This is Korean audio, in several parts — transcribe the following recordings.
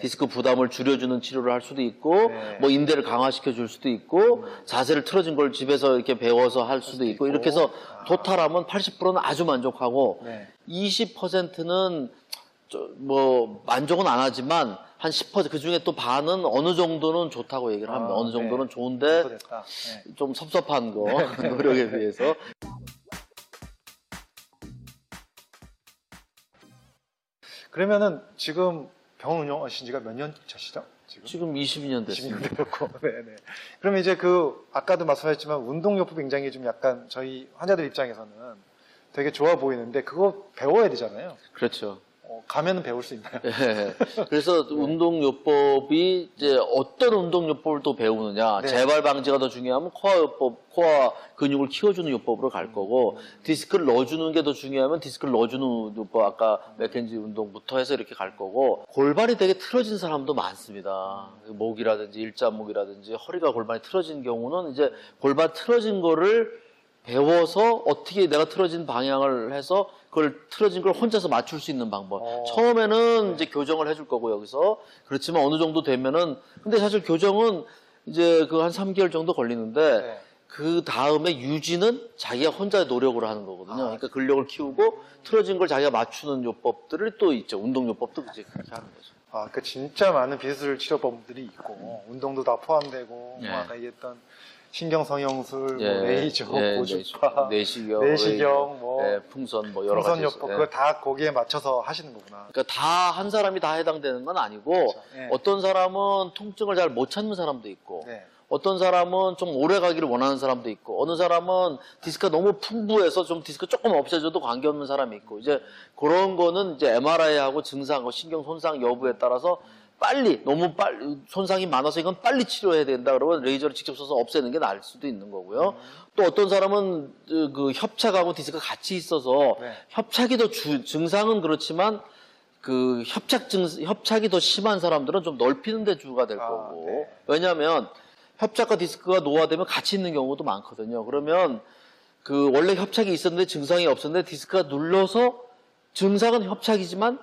디스크 부담을 줄여주는 치료를 할 수도 있고 네. 뭐 인대를 강화시켜 줄 수도 있고 자세를 틀어진 걸 집에서 이렇게 배워서 할 수도 있고 이렇게 해서 토탈하면 80%는 아주 만족하고 네. 20%는 뭐 만족은 안 하지만 한 10%그 중에 또 반은 어느 정도는 좋다고 얘기를 합니다. 아, 어느 정도는 네. 좋은데. 네. 좀 섭섭한 거 노력에 비해서 그러면은 지금 병원 운영하신 지가 몇 년 차시죠? 지금? 지금 22년 됐습니다. 20년 됐고. 네네. 그러면 이제 그 아까도 말씀하셨지만 운동요법이 굉장히 좀 약간 저희 환자들 입장에서는 되게 좋아 보이는데 그거 배워야 되잖아요. 그렇죠. 어, 가면은 배울 수 있나요? 예. 그래서 운동요법이 이제 어떤 운동요법을 또 배우느냐. 네. 재발 방지가 더 중요하면 코어 요법, 코어 근육을 키워주는 요법으로 갈 거고, 디스크를 넣어주는 게 더 중요하면 디스크를 넣어주는 요법, 아까 맥켄지 운동부터 해서 이렇게 갈 거고, 골반이 되게 틀어진 사람도 많습니다. 목이라든지 일자목이라든지 허리가 골반이 틀어진 경우는 이제 골반 틀어진 거를 배워서 어떻게 내가 틀어진 방향을 해서 그걸 틀어진 걸 혼자서 맞출 수 있는 방법. 어. 처음에는 이제 교정을 해줄 거고 여기서 그렇지만 어느 정도 되면은 근데 사실 교정은 이제 그 한 3개월 정도 걸리는데 네. 그 다음에 유지는 자기가 혼자 노력으로 하는 거거든요. 아. 그러니까 근력을 키우고 틀어진 걸 자기가 맞추는 요법들이 또 있죠. 운동 요법도 이제 그렇게 하는 거죠. 아, 그 진짜 많은 비수술 치료법들이 있고 운동도 다 포함되고 예. 뭐 아까 얘기했던 신경성형술, 예, 뭐 레이저, 예, 고주파, 내시경, 내시경, 뭐 예, 풍선 뭐 여러 가지 풍선요법 있어요. 예. 다 거기에 맞춰서 하시는 거구나. 그러니까 다 한 사람이 다 해당되는 건 아니고 예. 어떤 사람은 통증을 잘 못 찾는 사람도 있고 네. 어떤 사람은 좀 오래 가기를 원하는 사람도 있고 어느 사람은 디스크가 너무 풍부해서 좀 디스크 조금 없애줘도 관계없는 사람이 있고 이제 그런 거는 이제 MRI하고 증상, 신경 손상 여부에 따라서 빨리 너무 빨리 손상이 많아서 이건 빨리 치료해야 된다 그러면 레이저를 직접 써서 없애는 게 나을 수도 있는 거고요. 또 어떤 사람은 그- 그 협착하고 디스크가 같이 있어서 네. 협착이 더 주- 증상은 그렇지만 그 협착 증 협착이 더 심한 사람들은 좀 넓히는 데 주가 될 아, 거고 네. 왜냐하면 협착과 디스크가 노화되면 같이 있는 경우도 많거든요. 그러면 그 원래 협착이 있었는데 증상이 없었는데 디스크가 눌러서 증상은 협착이지만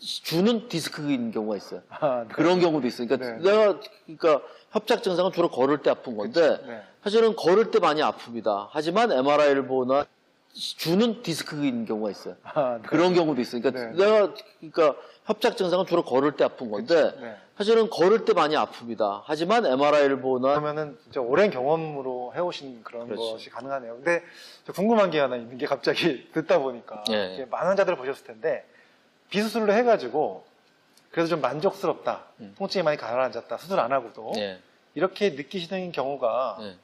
주는 디스크인 경우가 있어요. 아, 네. 그런 경우도 있어요. 그러니까 네. 내가 그러니까 협착 증상은 주로 걸을 때 아픈 건데 네. 사실은 걸을 때 많이 아픕니다. 하지만 MRI를 보나 주는 디스크인 경우가 있어요. 아, 네. 그런 경우도 있어요. 그러니까 네. 내가 그러니까 협착 증상은 주로 걸을 때 아픈 건데 네. 사실은 걸을 때 많이 아픕니다. 하지만 MRI를 보나 그러면은 진짜 오랜 경험으로 해오신 그런 그렇죠. 것이 가능하네요. 근데 저 궁금한 게 하나 있는 게 갑자기 듣다 보니까 예. 많은 환자들을 보셨을 텐데 비수술로 해가지고 그래도 좀 만족스럽다, 음. 통증이 많이 가라앉았다, 수술 안 하고도 예. 이렇게 느끼시는 경우가 예.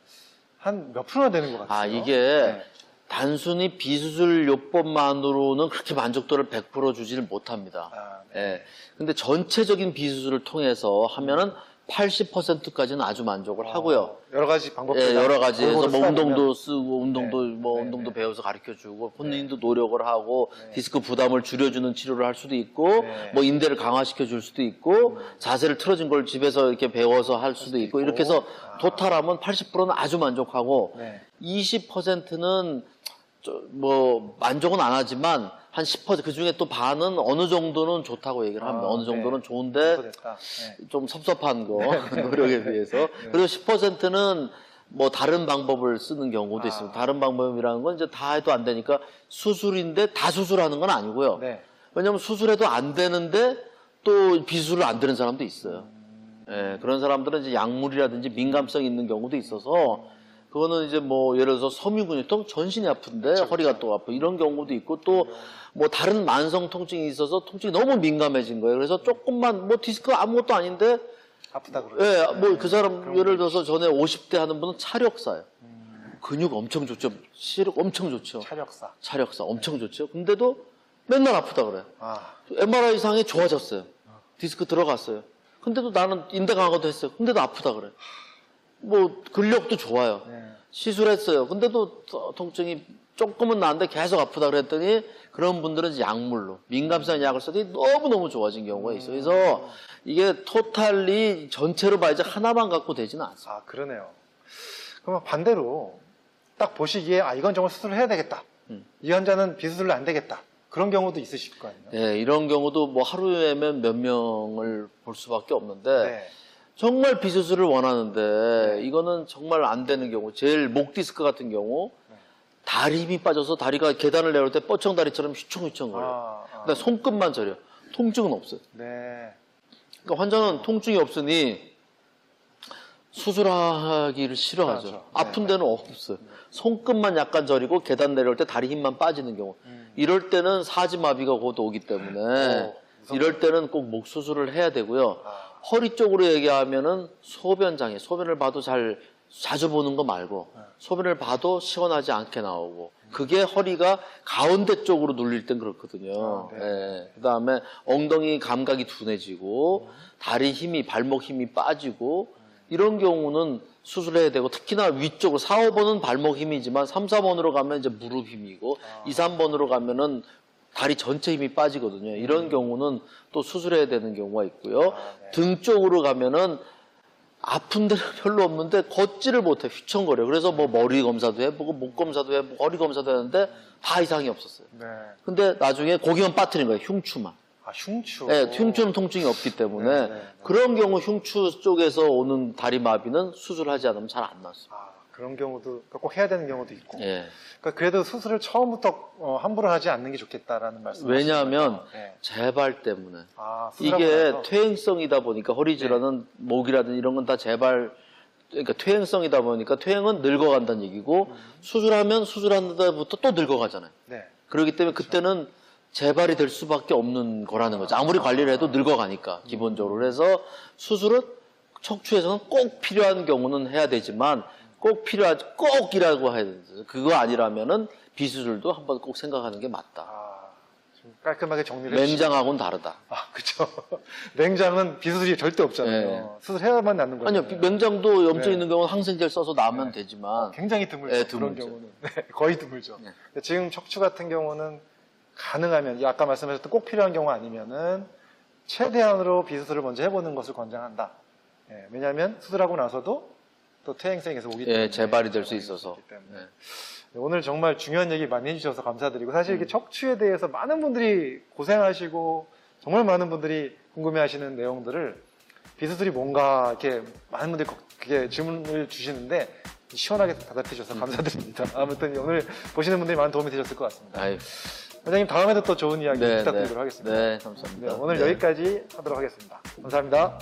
한몇 프로나 되는 것 같아요. 아 이게 네. 단순히 비수술 요법만으로는 그렇게 만족도를 100% 주지를 못합니다. 아, 네. 예. 근데 전체적인 비수술을 통해서 하면은 80%까지는 아주 만족을 하고요. 어, 여러 가지 방법들 예, 여러 가지에서 골고루 뭐 운동도 쓰고 운동도 네. 뭐 네. 배워서 가르쳐 주고 본인도 노력을 하고 네. 디스크 부담을 줄여주는 치료를 할 수도 있고 네. 뭐 인대를 강화시켜 줄 수도 있고 자세를 틀어진 걸 집에서 이렇게 배워서 할 수도 있고 이렇게 해서 아. 토탈하면 80%는 아주 만족하고 네. 20%는 뭐 만족은 안 하지만 한 10%그 중에 또 반은 어느 정도는 좋다고 얘기를 합니다. 아, 어느 정도는 네. 좋은데. 네. 좀 섭섭한 거 노력에 비해서 그리고 10%는 뭐 다른 방법을 쓰는 경우도 아. 있습니다. 다른 방법이라는 건 이제 다 해도 안 되니까 수술인데 다 수술하는 건 아니고요. 네. 왜냐하면 수술해도 안 되는데 또 비수술을 안 되는 사람도 있어요. 예, 그런 사람들은 이제 약물이라든지 민감성 있는 경우도 있어서 그거는 이제 뭐 예를 들어서 섬유근육통 전신이 아픈데 허리가 또 아프 이런 경우도 있고 또 뭐 다른 만성 통증이 있어서 통증이 너무 민감해진 거예요. 그래서 조금만 뭐 디스크 아무것도 아닌데 아프다 그러죠. 예, 뭐그 사람 그런 예를 거 들어서 전에 50대 하는 분은 차력사예요. 근육 엄청 좋죠. 시력 엄청 좋죠. 차력사. 차력사 엄청 좋죠. 근데도 맨날 아프다 그래요. 아, MRI 상에 좋아졌어요. 디스크 들어갔어요. 근데도 나는 인대 강화도 했어요. 근데도 아프다 그래. 뭐 근력도 좋아요. 네. 시술했어요. 근데도 더- 통증이 조금은 나는데 계속 아프다 그랬더니 그런 분들은 약물로 민감성 약을 써도 너무 너무 좋아진 경우가 있어요. 그래서 이게 토탈리 전체로 봐야지 하나만 갖고 되지는 않습니다. 아, 그러네요. 그러면 반대로 딱 보시기에 아 이건 정말 수술을 해야 되겠다. 음. 이 환자는 비수술로 안 되겠다. 그런 경우도 있으실 거 아니에요? 네, 이런 경우도 뭐 하루에면 몇 명을 볼 수밖에 없는데 네. 정말 비수술을 원하는데 네. 이거는 정말 안 되는 경우 제일 목 디스크 같은 경우 네. 다리 힘이 빠져서 다리가 계단을 내려올 때 뻗청 다리처럼 휘청휘청 거려요. 아, 아. 근데 손끝만 저려. 통증은 없어요. 네. 그러니까 환자는 통증이 없으니 수술하기를 싫어하죠. 싫어하죠. 아픈 네. 데는 없어요. 손끝만 약간 저리고 계단 내려올 때 다리 힘만 빠지는 경우. 음. 이럴 때는 사지마비가 곧 오기 때문에 오, 무섭다. 이럴 때는 꼭 목 수술을 해야 되고요. 아, 허리 쪽으로 얘기하면은 소변 장애, 소변을 봐도 잘 자주 보는 거 말고 네. 소변을 봐도 시원하지 않게 나오고 그게 허리가 가운데 쪽으로 눌릴 땐 그렇거든요. 아, 네. 예. 그다음에 엉덩이 감각이 둔해지고 다리 힘이 발목 힘이 빠지고 이런 경우는 수술해야 되고 특히나 위쪽으로 4, 5번은 발목 힘이지만 3, 4번으로 가면 이제 무릎 힘이고 아. 2, 3번으로 가면은 다리 전체 힘이 빠지거든요. 이런 경우는 또 수술해야 되는 경우가 있고요. 음. 아, 네. 등 쪽으로 가면은 아픈 데는 별로 없는데 걷지를 못해 휘청거려. 그래서 뭐 머리 검사도 해보고 목 검사도 해보고 허리 검사도 했는데 다 이상이 없었어요. 네. 근데 나중에 고기만 빠뜨린 거예요. 흉추만. 아, 흉추. 네, 흉추는 통증이 없기 때문에 네, 네, 네. 그런 경우 흉추 쪽에서 오는 다리 마비는 수술하지 않으면 잘안 나왔어요. 아, 그런 경우도 꼭 해야 되는 경우도 있고. 예. 그러니까 그래도 수술을 처음부터 어, 함부로 하지 않는 게 좋겠다라는 말씀. 왜냐하면 네. 재발 때문에 아, 이게? 퇴행성이다 보니까 허리 질환은 목이라든 이런 건 다 재발 그러니까 퇴행성이다 보니까 퇴행은 늙어간다는 얘기고 수술하면 수술한 데부터 또 늙어가잖아요. 네. 그렇기 때문에 그때는 재발이 될 수밖에 없는 거라는 거죠. 아무리 관리를 해도 늙어가니까 기본적으로. 그래서 수술은 척추에서는 꼭 필요한 경우는 해야 되지만 꼭 필요하지 꼭이라고 해야 되죠. 그거 아니라면은 비수술도 한번 꼭 생각하는 게 맞다. 아, 좀 깔끔하게 정리를. 맹장하고는 다르다. 아, 그쵸. 맹장은 비수술이 절대 없잖아요. 네. 수술해야만 낫는 거예요. 아니요, 맹장도 염증 네. 있는 경우는 항생제를 써서 나으면 되지만 굉장히 드물죠. 네, 그런 드물죠. 경우는. 네, 거의 드물죠. 네. 지금 척추 같은 경우는 가능하면, 이 아까 말씀하셨던 꼭 필요한 경우 아니면은 최대한으로 비수술을 먼저 해보는 것을 권장한다. 예, 왜냐하면 수술하고 나서도 또 퇴행성이 계속 오기 때문에. 예, 재발이 될 수 있어서. 네. 네, 오늘 정말 중요한 얘기 많이 해주셔서 감사드리고 사실 음. 이렇게 척추에 대해서 많은 분들이 고생하시고 정말 많은 분들이 궁금해하시는 내용들을 비수술이 뭔가 이렇게 많은 분들이 거- 그게 질문을 주시는데 시원하게 대답해 주셔서 감사드립니다. 아무튼 오늘 보시는 분들이 많은 도움이 되셨을 것 같습니다. 아유, 원장님 다음에도 또 좋은 이야기 네, 부탁드리도록 네. 하겠습니다. 네, 네, 감사합니다. 오늘 네. 여기까지 하도록 하겠습니다. 감사합니다.